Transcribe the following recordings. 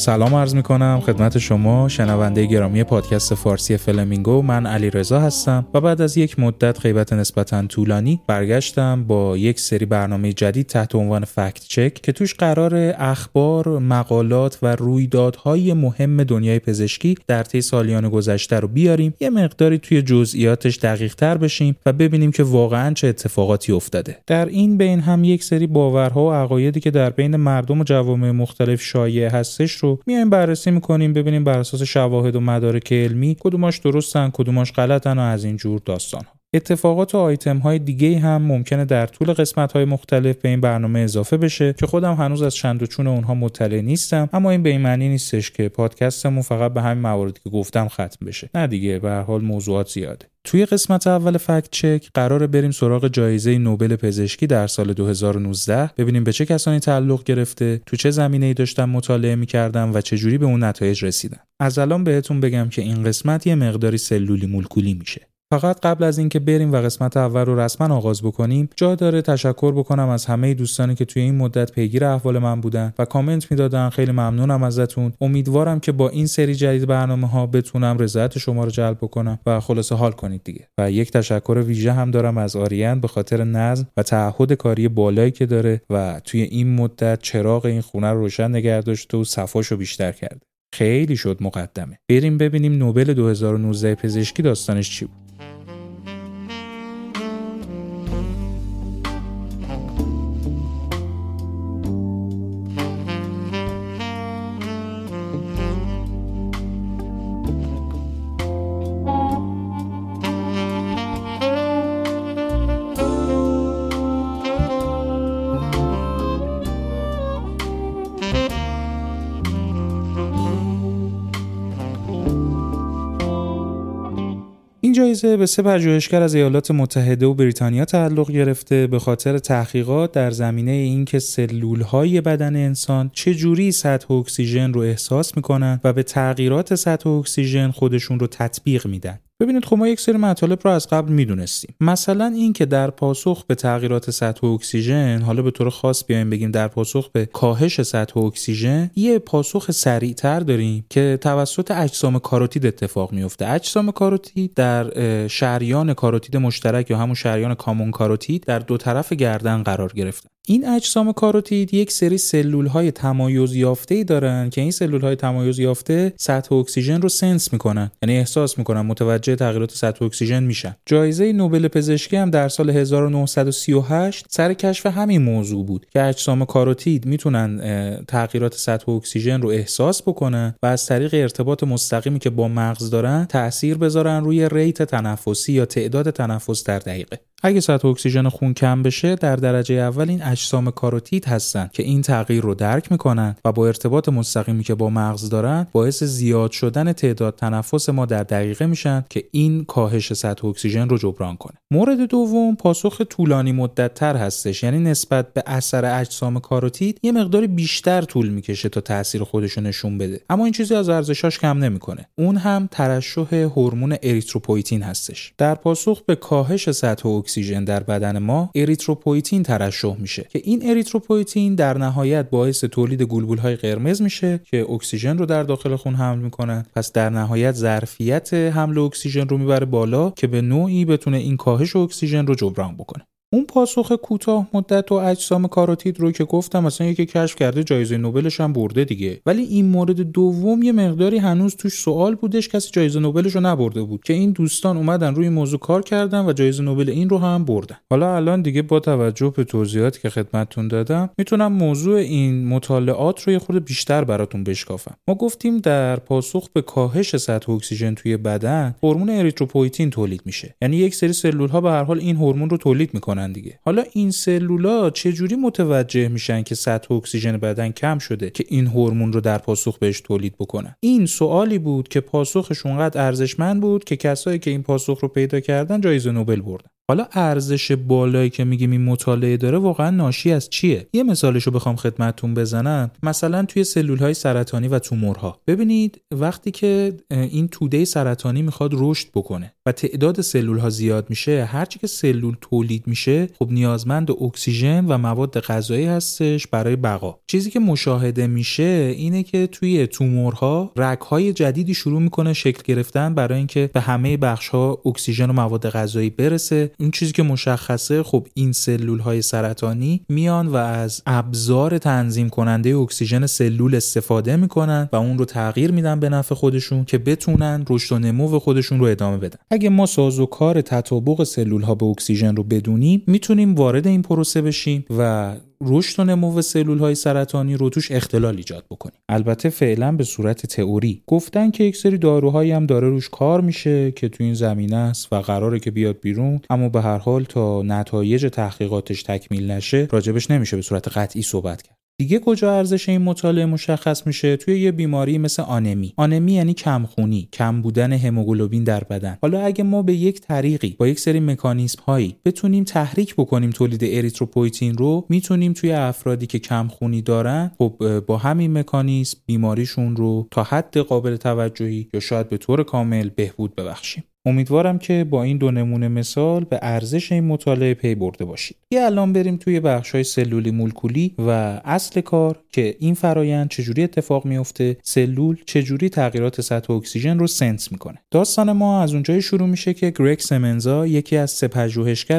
سلام عرض می کنم خدمت شما شنونده گرامی پادکست فارسی فلمینگو من علی رضا هستم و بعد از یک مدت غیبت نسبتا طولانی برگشتم با یک سری برنامه جدید تحت عنوان فکت چک که توش قرار اخبار، مقالات و رویدادهای مهم دنیای پزشکی در طی سالیان گذشته رو بیاریم. یه مقداری توی جزئیاتش دقیق تر بشیم و ببینیم که واقعا چه اتفاقاتی افتاده. در این بین هم یک سری باورها و عقایدی که در بین مردم و جوامع مختلف شایع هستش رو میایم بررسی می‌کنیم ببینیم بر اساس شواهد و مدارک علمی کدوماش درستن کدوماش غلطن و از این جور داستان ها. اتفاقات و آیتم های دیگه هم ممکنه در طول قسمت های مختلف به این برنامه اضافه بشه که خودم هنوز از چند و چون اونها مطلع نیستم اما این به این معنی نیستش که پادکستمون فقط به همین مواردی که گفتم ختم بشه. نه دیگه به هر حال موضوعات زیاده. توی قسمت اول فکت چک قراره بریم سراغ جایزه نوبل پزشکی در سال 2019 ببینیم به چه کسانی تعلق گرفته تو چه زمینه ای داشتن مطالعه می‌کردم و چه جوری به اون نتایج رسیدن. از الان بهتون بگم که این قسمت یه مقداری سلولی مولکولی میشه. فقط قبل از اینکه بریم و قسمت اول رو رسما آغاز بکنیم جا داره تشکر بکنم از همه دوستانی که توی این مدت پیگیر احوال من بودن و کامنت می‌دادن. خیلی ممنونم ازتون. امیدوارم که با این سری جدید برنامه ها بتونم رضایت شما رو جلب بکنم و خلاصه حال کنید دیگه. و یک تشکر ویژه هم دارم از آریان به خاطر نظم و تعهد کاری بالایی که داره و توی این مدت چراغ این خونه رو روشن نگه داشته و صفاشو بیشتر کرده. خیلی شد مقدمه. بریم ببینیم نوبل 2019 پزشکی داستانش چی بود. به سه پژوهشگر از ایالات متحده و بریتانیا تعلق گرفته به خاطر تحقیقات در زمینه اینکه سلولهای بدن انسان چه جوری سطح اکسیژن رو احساس می‌کنن و به تغییرات سطح اکسیژن خودشون رو تطبیق میدن. ببینید خب ما یک سری مطالب رو از قبل می‌دونستیم. مثلا این که در پاسخ به تغییرات سطح اکسیژن حالا به طور خاص بیایم بگیم در پاسخ به کاهش سطح اکسیژن یه پاسخ سریعتر داریم که توسط اجسام کاروتید اتفاق میفته اجسام کاروتید در شریان کاروتید مشترک یا همون شریان common carotid در دو طرف گردن قرار گرفتن این اجسام کاروتید یک سری سلول های تمایز یافته ای دارن که این سلول های تمایز یافته سطح اکسیژن رو sense می‌کنن یعنی احساس می‌کنن متوجه تغییرات سطح اکسیژن میشن. جایزه نوبل پزشکی هم در سال 1938 سر کشف همین موضوع بود که اجسام کاروتید می‌تونن تغییرات سطح اکسیژن رو احساس بکنن و از طریق ارتباط مستقیمی که با مغز دارن تاثیر بذارن روی rate تنفسی یا تعداد تنفس در دقیقه. اگه سطح اکسیژن خون کم بشه در درجه اول این اجسام کاروتید هستن که این تغییر رو درک می‌کنن و با ارتباط مستقیمی که با مغز دارن باعث زیاد شدن تعداد تنفس ما در دقیقه میشن که این کاهش سطح اکسیژن رو جبران کنه. مورد دوم پاسخ طولانی مدت تر هستش یعنی نسبت به اثر اجسام کاروتید یه مقداری بیشتر طول می‌کشه تا تاثیر خودش نشون بده. اما این چیزی از ارزشاش کم نمی‌کنه. اون هم ترشح هورمون اریتروپویتین هستش. در پاسخ به کاهش سطح اکسیژن در بدن ما اریتروپویتین ترشح میشه. که این اریتروپویتین در نهایت باعث تولید های قرمز میشه که اکسیژن رو در داخل خون حمل می‌کنن. پس در نهایت ظرفیت حمل اکسیژن رو می‌بره بالا که به نوعی بتونه این کاهش اکسیژن رو جبران بکنه. اون پاسخ کوتاه مدت و اجسام کاروتید رو که گفتم مثلا یکی کشف کرده جایزه نوبلش هم برده دیگه. ولی این مورد دوم یه مقداری هنوز توش سوال بودش کسی جایزه نوبلش رو نبرده بود. که این دوستان اومدن روی موضوع کار کردن و جایزه نوبل این رو هم بردن. حالا الان دیگه با توجه به توضیحاتی که خدمتتون دادم می‌تونم موضوع این مطالعات رو یه خورده بیشتر براتون بشکافم. ما گفتیم در پاسخ به کاهش سطح اکسیژن توی بدن هورمون اریتروپویتین تولید میشه. یعنی یک سری سلول ها به هر حال این هورمون رو تولید می‌کنن. دیگه. حالا این سلولا چجوری متوجه میشن که سطح اکسیژن بدن کم شده که این هورمون رو در پاسخ بهش تولید بکنن؟ این سوالی بود که پاسخش اونقدر ارزشمند بود که کسایی که این پاسخ رو پیدا کردن جایزه نوبل بردن. حالا ارزش بالایی که میگیم این مطالعه داره واقعا ناشی از چیه؟ یه مثالش رو بخوام خدمتتون بزنم. مثلا توی سلول های سرطانی و تومورها. ببینید وقتی که این توده سرطانی می‌خواد رشد بکنه و تعداد سلول ها زیاد میشه هرچی که سلول تولید میشه خب نیازمند اکسیژن و مواد غذایی هستش برای بقا. چیزی که مشاهده میشه اینه که توی تومورها رگ های جدیدی شروع می‌کنه شکل گرفتن برای اینکه به همه بخش ها اکسیژن و مواد غذایی برسه. این چیزی که مشخصه خب این سلول های سرطانی میان و از ابزار تنظیم کننده اکسیژن سلول استفاده می‌کنن و اون رو تغییر میدن به نفع خودشون که بتونن رشد و نمو خودشون رو ادامه بدن. اگه ما ساز و کار تطابق سلول ها به اکسیژن رو بدونیم می‌تونیم وارد این پروسه بشیم و رشد و نمو سلول های سرطانی رو توش اختلال ایجاد بکنیم البته فعلا به صورت تئوری. گفتن که یک سری داروهایی هم داره روش کار میشه که تو این زمینه است و قراره که بیاد بیرون اما به هر حال تا نتایج تحقیقاتش تکمیل نشه راجبش نمیشه به صورت قطعی صحبت کرد. دیگه کجا ارزش این مطالعه مشخص میشه؟ توی یه بیماری مثل آنمی. آنمی یعنی کمخونی کم بودن هموگلوبین در بدن. حالا اگه ما به یک طریقی با یک سری مکانیزم هایی بتونیم تحریک بکنیم تولید اریتروپویتین رو می‌تونیم توی افرادی که کمخونی دارن خب با همین مکانیزم بیماریشون رو تا حد قابل توجهی یا شاید به طور کامل بهبود ببخشیم. امیدوارم که با این دو نمونه مثال به ارزش این مطالعه پی برده باشید. یه الان بریم توی بخش های سلولی مولکولی و اصل کار که این فرایند چجوری اتفاق میفته سلول چجوری تغییرات سطح اکسیژن رو sense می‌کنه داستان ما از اونجایی شروع میشه که گرگ سمنزا یکی از سه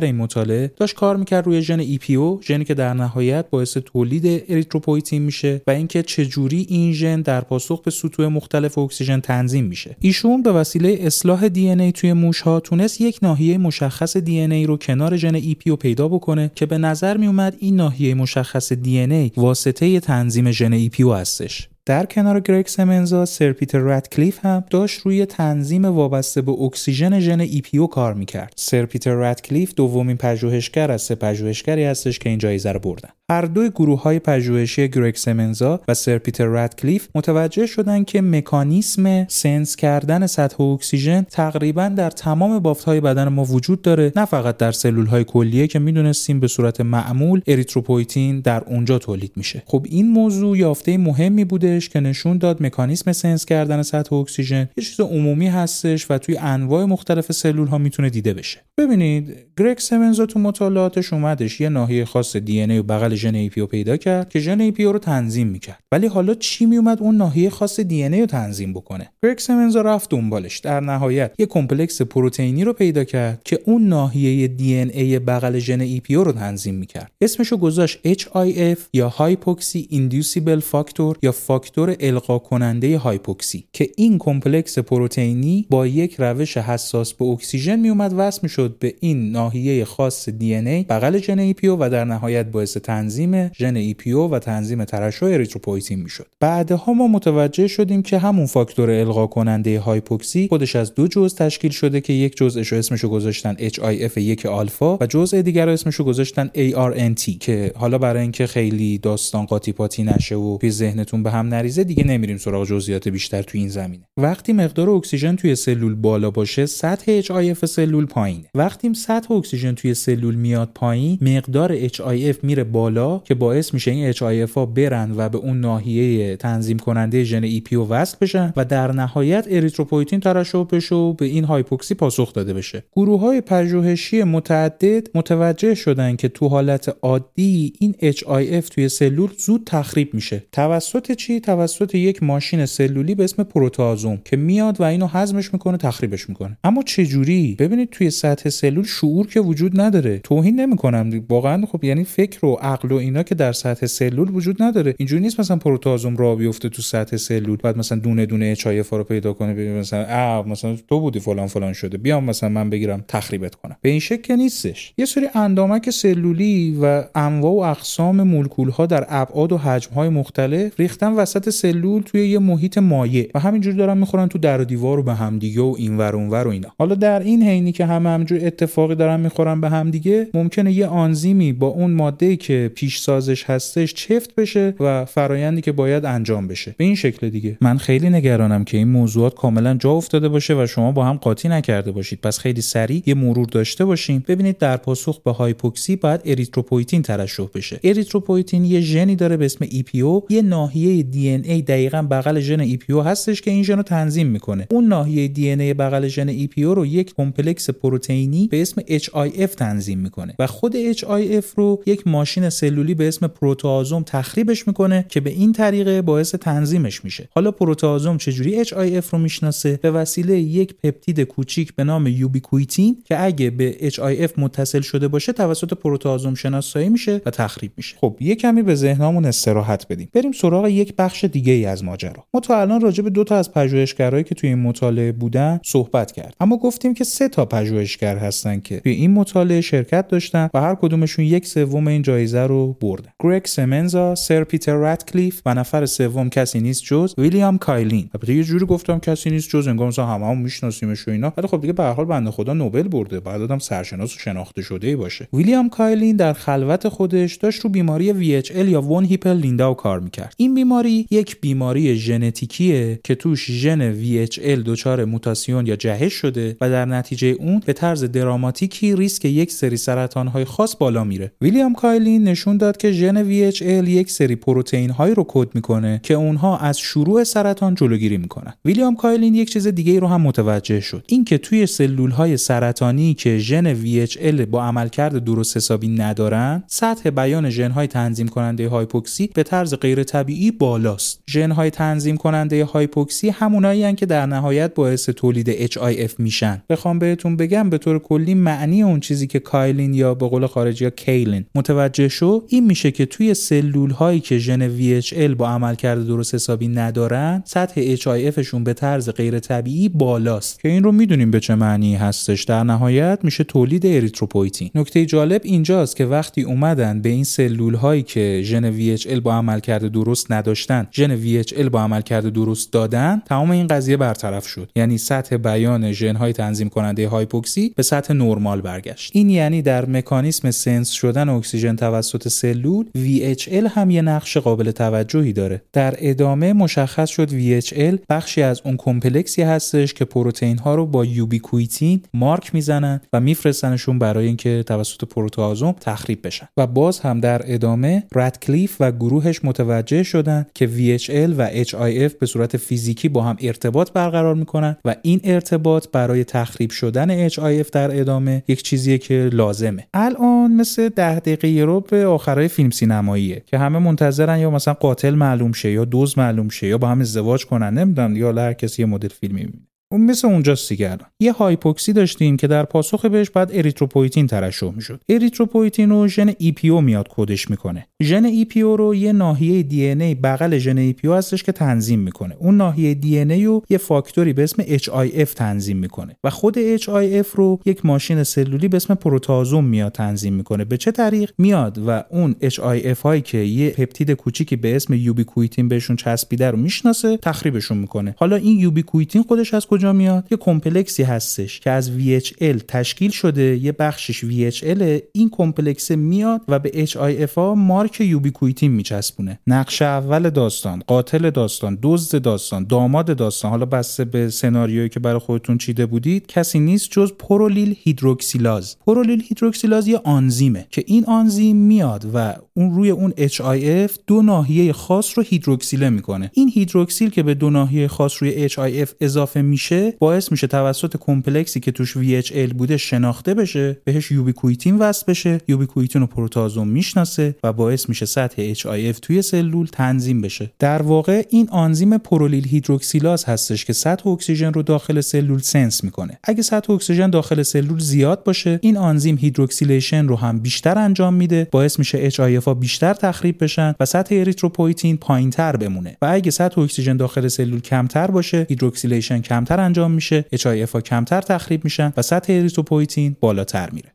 این مطالعه داشت کار می‌کرد روی ژن EPO ژنی که در نهایت باعث تولید اریتروپویتین میشه و اینکه چجوری این ژن در پاسخ به سطوح مختلف اکسیژن تنظیم میشه ایشون به وسیله اصلاح توی موش ها تونست یک ناحیه مشخص DNA رو کنار ژن EPO پیدا بکنه که به نظر می اومد این ناحیه مشخص DNA واسطه تنظیم ژن EPO هستش. در کنار گرگ سمنزا سر پیتر رادکلیف هم داشت روی تنظیم وابسته به اکسیژن ژن EPO کار می‌کرد. سر پیتر رادکلیف دومین پژوهشگر از سه پژوهشگری هستش که این جایزه رو بردن. هر دوی گروه های پژوهشی گرگ سمنزا و سر پیتر رادکلیف متوجه شدن که مکانیسم sense کردن سطح اکسیژن تقریبا در تمام بافت های بدن ما وجود داره نه فقط در سلول های کلیه که می‌دونستیم به صورت معمول اریتروپویتین در اونجا تولید میشه. خب این موضوع یافته مهمی بوده که نشون داد مکانیسم sense کردن سطح اکسیژن یه چیز عمومی هستش و توی انواع مختلف سلول ها می‌تونه دیده بشه. ببینید گرگ سمنزا تو مطالعاتش اومدش یه ناحیه خاص دی ای و بغل ژن ای رو پیدا کرد که ژن EPO رو تنظیم می‌کرد. ولی حالا چی میومد اون ناحیه خاص DNA رو تنظیم بکنه؟ گرگ سمنزا رفت دنبالش. در نهایت یه کمپلکس پروتئینی رو پیدا کرد که اون ناحیه دی ای بغل ژن ای رو تنظیم می‌کرد. اسمشو گذاشت HIF یا hypoxia inducible factor یا فاکتور القا کننده هایپوکسی که این کمپلکس پروتئینی با یک روش حساس به اکسیژن میومد وصل می‌شد به این ناحیه خاص DNA ای بغل ژن EPO و در نهایت باعث تنظیم ژن EPO و تنظیم ترشح اریتروپویتین می‌شد. بعدها ما متوجه شدیم که همون فاکتور القا کننده هایپوکسی خودش از دو جزء تشکیل شده که یک جزءش اسمشو گذاشتن HIF یک آلفا و جزء دیگر رو اسمشو گذاشتن ARNT که حالا برای اینکه خیلی داستان قاطی پاتی نشه و توی ذهنتون به هم نریزه دیگه نمیریم سراغ جزئیات بیشتر تو این زمینه. وقتی مقدار اکسیژن توی سلول بالا باشه سطح HIF سلول پایینه. وقتی سطح اکسیژن توی سلول میاد پایین مقدار HIF میره بالا که باعث میشه این HIF ها برن و به اون ناحیه تنظیم کننده ژن EPO وصل بشن و در نهایت اریتروپویتین ترشح بشه و به این هایپوکسی پاسخ داده بشه. گروه های پژوهشی متعدد متوجه شدن که تو حالت عادی این HIF توی سلول زود تخریب میشه. توسط چی؟ توسط یک ماشین سلولی به اسم پروتئازوم که میاد و اینو هضمش می‌کنه تخریبش می‌کنه. اما چه جوری ببینید توی سطح سلول شعور که وجود نداره. توهین نمی‌کنم. واقعا خب یعنی فکر و عقل و اینا که در سطح سلول وجود نداره. اینجوری نیست مثلا پروتازوم را بیفته تو سطح سلول بعد مثلا دونه دونه چای رو پیدا کنه ببین مثلا آ مثلا تو بودی فلان فلان شده. بیام مثلا من بگیرم تخریبت کنم. به این شکل نیستش. یه سری اندامک سلولی و انواع و اقسام مولکول ها در ابعاد و حجم های مختلف ریختن وسط سلول توی یه محیط مایع و همینجوری دارن می‌خورن تو در و دیوار و به همدیگه و اینور اونور و اینا. حالا در این حینی که همه همینجور اتفاقی دارن می‌خورن به همدیگه ممکنه یه آنزیمی با اون ماده که پیش سازش هستش چفت بشه و فرایندی که باید انجام بشه. به این شکل دیگه. من خیلی نگرانم که این موضوعات کاملا جا افتاده باشه و شما با هم قاطی نکرده باشید. پس خیلی سریع یه مرور داشته باشیم ببینید در پاسخ به هایپوکسی باید اریتروپویتین ترشح بشه. اریتروپویتین یه ژنی داره به اسم EPO یه ناحیه ای دقیقا بغل ژن EPO هستش که این ژن رو تنظیم می‌کنه. اون ناحیه ای بغل ژن EPO رو یک کمپلکس پروتئینی به اسم HIF تنظیم می‌کنه و خود HIF رو یک ماشین سلولی به اسم پروتئازوم تخریبش می‌کنه که به این طریقه باعث تنظیمش میشه. حالا پروتئازوم چجوری HIF رو می‌شناسه؟ به وسیله یک پپتید کوچیک به نام یوبیکویتین که اگه به HIF متصل شده باشه توسط پروتئازوم شناسایی میشه و تخریب میشه. خب یه کمی به ذهنمون استراحت بدیم. بریم سراغ یک بخش دیگه ای از ماجرا. ما تا الان راجع به دو تا از پژوهشگرایی که توی این مطالعه بودن صحبت کردیم اما گفتیم که سه تا پژوهشگر هستن که توی این مطالعه شرکت داشتن و هر کدومشون یک سوم این جایزه رو بردن. گرگ سمنزا سر پیتر راتکلیف و نفر سوم کسی نیست جز ویلیام کایلین. البته یه جوری گفتم کسی نیست جز انگار مثلا هممون میشناسیمش و اینا. ولی خب دیگه به هر حال بنده خدا نوبل برده. باید آدم سرشناس و شناخته شده ای باشه. ویلیام کایلین در خلوت خودش داشت رو بیماری VHL یا ون هیپل لینداو کار می‌کرد. این بیماری یک بیماری ژنتیکیه که توش ژن VHL دچار موتاسیون یا جهش شده و در نتیجه اون به طرز دراماتیکی ریسک یک سری سرطانهای خاص بالا میره. ویلیام کایلین نشون داد که ژن VHL یک سری پروتئین هایی رو کد می‌کنه که اونها از شروع سرطان جلوگیری می‌کنن. ویلیام کایلین یک چیز دیگه رو هم متوجه شد. اینکه توی سلول های سرطانی که ژن VHL با عملکرد درست حسابی ندارن سطح بیان ژن های تنظیم کننده هایپوکسی به طرز غیر طبیعی بالاست. ژن های تنظیم کننده هایپوکسی همونایی که در نهایت باعث تولید HIF میشن. بخوام بهتون بگم به طور کلی معنی اون چیزی که کایلین یا به قول خارجی ها کیلین متوجه شد این میشه که توی سلول هایی که ژن VHL با عملکرد درست حسابی ندارن سطح HIF شون به طرز غیر طبیعی بالاست. که این رو می‌دونیم به چه معنی هستش. در نهایت میشه تولید اریتروپویتین. نکته جالب اینجاست که وقتی اومدن به این سلول هایی که ژن VHL با عملکرد درست نداشتن ژن VHL با عملکرد درست دادن تمام این قضیه برطرف شد. یعنی سطح بیان ژن های تنظیم کننده هایپوکسی به سطح نرمال برگشت. این یعنی در مکانیسم sense شدن اکسیژن توسط سلول VHL هم یه نقش قابل توجهی داره. در ادامه مشخص شد VHL بخشی از اون کمپلکسی هستش که پروتئین ها رو با یوبیکویتین مارک می‌زنن و میفرستنشون برای اینکه توسط پروتئازوم تخریب بشن. و باز هم در ادامه راتکلیف و گروهش متوجه شدن که VHL و HIF به صورت فیزیکی با هم ارتباط برقرار می‌کنن و این ارتباط برای تخریب شدن HIF در ادامه یک چیزیه که لازمه. الان مثل ده دقیقه رو به آخرای فیلم سینماییه که همه منتظرن یا مثلا قاتل معلوم شه یا دزد معلوم شه یا با هم ازدواج کنن نمی‌دونم یا هر کسی یه مدل فیلمی می‌بینه. اون مثل اونجاست دیگه یه هایپوکسی داشتیم که در پاسخ بهش باید اریتروپویتین ترشح می‌شد. اریتروپویتین رو ژن EPO میاد کدش می‌کنه. ژن EPO رو یه ناحیه DNA ای بغل ژن EPO هستش که تنظیم می‌کنه. اون ناحیه DNA ای رو یه فاکتوری به اسم HIF تنظیم می‌کنه و خود HIF رو یک ماشین سلولی به اسم پروتئازوم میاد تنظیم می‌کنه. به چه طریق؟ میاد و اون HIF هایی که یه پپتید کوچیکی به اسم یوبیکویتین بهشون چسبیده رو می‌شناسه تخریبشون می‌کنه. حالا این یوبیکویتین خودش از کجا میاد. یه کمپلکسی هستش که از VHL تشکیل شده. یه بخشش VHL این کمپلکس میاد و به HIF ها مارک یوبیکویتین میچسبونه. نقش اول داستان قاتل داستان دزد داستان داماد داستان. حالا بسته به سناریویی که برای خودتون چیده بودید کسی نیست جز پرولیل هیدروکسیلاز. پرولیل هیدروکسیلاز یه آنزیمه که این آنزیم میاد و اون روی اون HIF دو ناحیه خاص رو هیدروکسیله می‌کنه. این هیدروکسیل که به دو ناحیه خاص روی HIF اضافه میشه باعث میشه توسط کمپلکسی که توش VHL بوده شناخته بشه بهش ubiquitin وصل بشه ubiquitin رو پروتئازوم می‌شناسه و باعث میشه سطح HIF توی سلول تنظیم بشه. در واقع این آنزیم پرولیل هیدروکسیلاز هستش که سطح اکسیژن رو داخل سلول sense می‌کنه. اگه سطح اکسیژن داخل سلول زیاد باشه این آنزیم hydroxylation رو هم بیشتر انجام میده باعث میشه HIF ها بیشتر تخریب بشن و سطح اریتروپویتین پایینتر بمونه. و اگه سطح اکسیژن داخل سلول کمتر باشه hydroxylation کمتر انجام میشه HIF ها کمتر تخریب میشن و سطح اریتروپویتین بالاتر میره.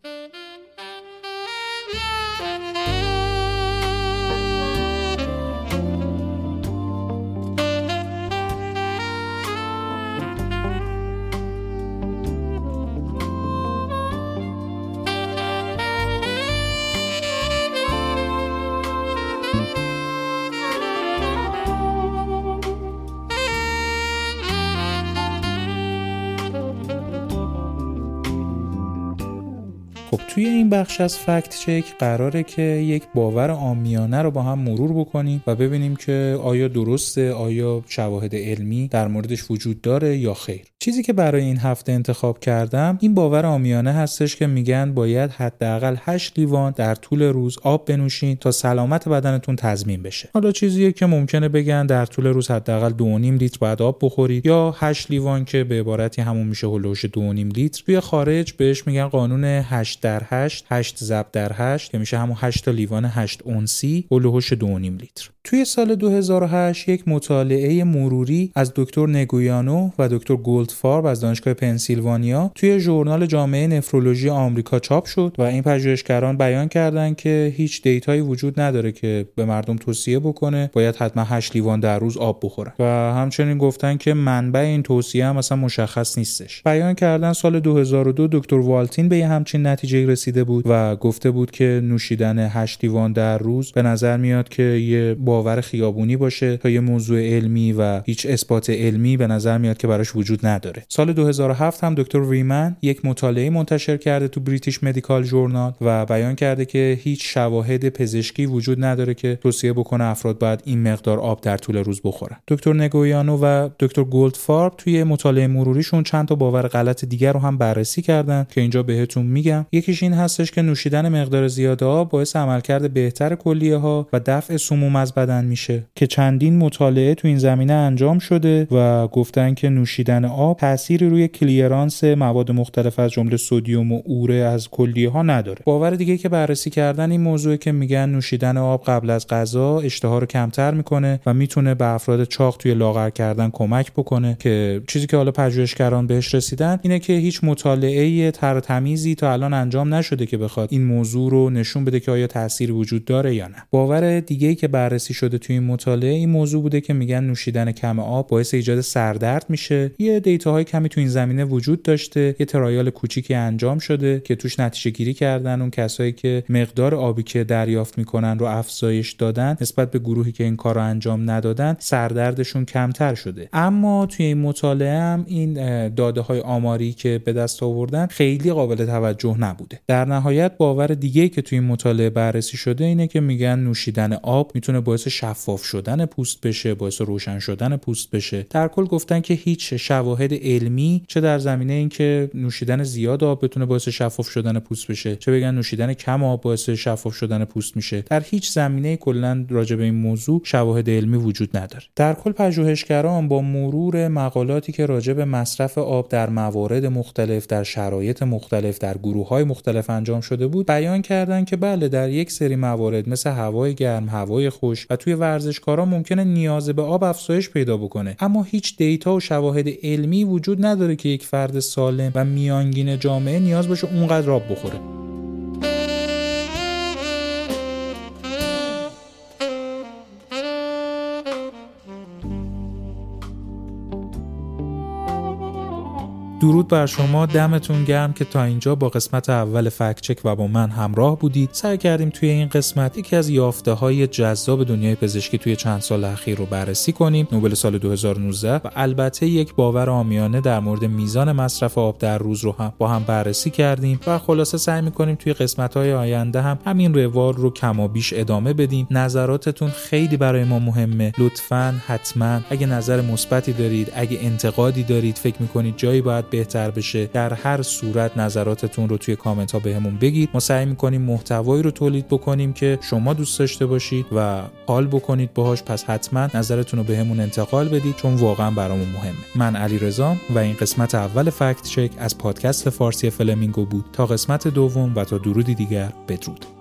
توی این بخش از فکت چک قراره که یک باور آمیانه رو با هم مرور بکنیم و ببینیم که آیا درسته آیا شواهد علمی در موردش وجود داره یا خیر. چیزی که برای این هفته انتخاب کردم این باور آمیانه هستش که میگن باید حداقل 8 لیوان در طول روز آب بنوشین تا سلامت بدنتون تضمین بشه. حالا چیزیه که ممکنه بگن در طول روز حداقل 2.5 لیتر باید آب بخورید یا 8 لیوان که به عبارتی همون میشه هلوش 2.5 لیتر. توی خارج بهش میگن قانون 8 در 8 8 ضرب در 8 که میشه همون 8 تا لیوان 8 اونسی هلوش 2.5 لیتر. توی سال 2008 یک مطالعه مروری از دکتر نگویانو و دکتر گولدفارب از دانشگاه پنسیلوانیا توی ژورنال جامعه نفرولوژی آمریکا چاپ شد و این پژوهشگران بیان کردند که هیچ دیتایی وجود نداره که به مردم توصیه بکنه باید حتما 8 لیوان در روز آب بخورن. و همچنین گفتن که منبع این توصیه هم اصلا مشخص نیستش. بیان کردن سال 2002 دکتر والتین به یه همچین نتیجه رسیده بود و گفته بود که نوشیدن 8 لیوان در روز به نظر میاد که یه باور خیابونی باشه تا یه موضوع علمی و هیچ اثبات علمی به نظر میاد که براش وجود نداره. سال 2007 هم دکتر ریمن یک مطالعه منتشر کرده تو بریتیش مدیکال جورنال و بیان کرده که هیچ شواهد پزشکی وجود نداره که توصیه بکنه افراد باید این مقدار آب در طول روز بخورن. دکتر نگویانو و دکتر گولدفارب توی مطالعه مروریشون چند تا باور غلط دیگر رو هم بررسی کردن که اینجا بهتون میگم. یکیش این هستش که نوشیدن مقدار زیاد آب باعث عملکرد بهتر کلیه ها و دفع سموم از بدن میشه که چندین مطالعه تو این زمینه انجام شده و گفتن که نوشیدن آب تأثیری روی کلیرانس مواد مختلف از جمله سدیم و اوره از کلیه ها نداره. باور دیگه که بررسی کردن این موضوع که میگن نوشیدن آب قبل از غذا اشتها رو کمتر می‌کنه و می‌تونه به افراد چاق توی لاغر کردن کمک بکنه. که چیزی که حالا پژوهشگران بهش رسیدن اینه که هیچ مطالعه تر تمیزی تا الان انجام نشده که بخواد این موضوع رو نشون بده که آیا تاثیر وجود داره یا نه. باور دیگه که بررسی شده توی این مطالعه این موضوع بوده که میگن نوشیدن کم آب باعث ایجاد سردرد میشه. یه دیتاهای کمی تو این زمینه وجود داشته یه ترایال کوچیکی انجام شده که توش نتیجه گیری کردن. اون کسایی که مقدار آبی که دریافت می‌کنن رو افزایش دادن نسبت به گروهی که این کار رو انجام ندادن سردردشون کمتر شده. اما توی این مطالعه هم این داده های آماری که به دست آوردن خیلی قابل توجه نبوده. در نهایت باور دیگه که توی این مطالعه بررسی شده اینه که میگن نوشیدن آب می‌تونه باعث شفاف شدن پوست بشه باعث روشن شدن پوست بشه. در کل گفتن که هیچ شواهد علمی چه در زمینه اینکه نوشیدن زیاد آب بتونه باعث شفاف شدن پوست بشه چه بگن نوشیدن کم آب باعث شفاف شدن پوست میشه. در هیچ زمینه کلا راجع به این موضوع شواهد علمی وجود نداره. در کل پژوهشگران با مرور مقالاتی که راجع به مصرف آب در موارد مختلف در شرایط مختلف در گروه های مختلف انجام شده بود بیان کردن که بله در یک سری موارد مثل هوای گرم هوای خوش و توی ورزشکارا ممکنه نیاز به آب افزایش پیدا بکنه. اما هیچ دیتا و شواهد علمی وجود نداره که یک فرد سالم و میانگین جامعه نیاز باشه اونقدر آب بخوره. درود بر شما دمتون گرم که تا اینجا با قسمت اول فکچک و با من همراه بودید. سعی کردیم توی این قسمت یکی از یافته های جذاب دنیای پزشکی توی چند سال اخیر رو بررسی کنیم. نوبل سال 2019 و البته یک باور آمیانه در مورد میزان مصرف آب در روز رو هم با هم بررسی کردیم و خلاصه سعی می‌کنیم توی قسمت های آینده هم همین روال رو کم و بیش ادامه بدیم. نظراتتون خیلی برای ما مهمه. لطفا حتما. اگه نظر مثبتی دارید اگه انتقادی دارید فکر می‌کنید جایی باید بهتر بشه. در هر صورت نظراتتون رو توی کامنت ها بهمون بگید. ما سعی می‌کنیم محتوایی رو تولید بکنیم که شما دوست داشته باشید و حال بکنید باهاش. پس حتما نظرتون رو بهمون انتقال بدید چون واقعا برامون مهمه. من علی رضام و این قسمت اول فکت چک از پادکست فارسی فلمینگو بود. تا قسمت دوم و تا درودی دیگر بدرود.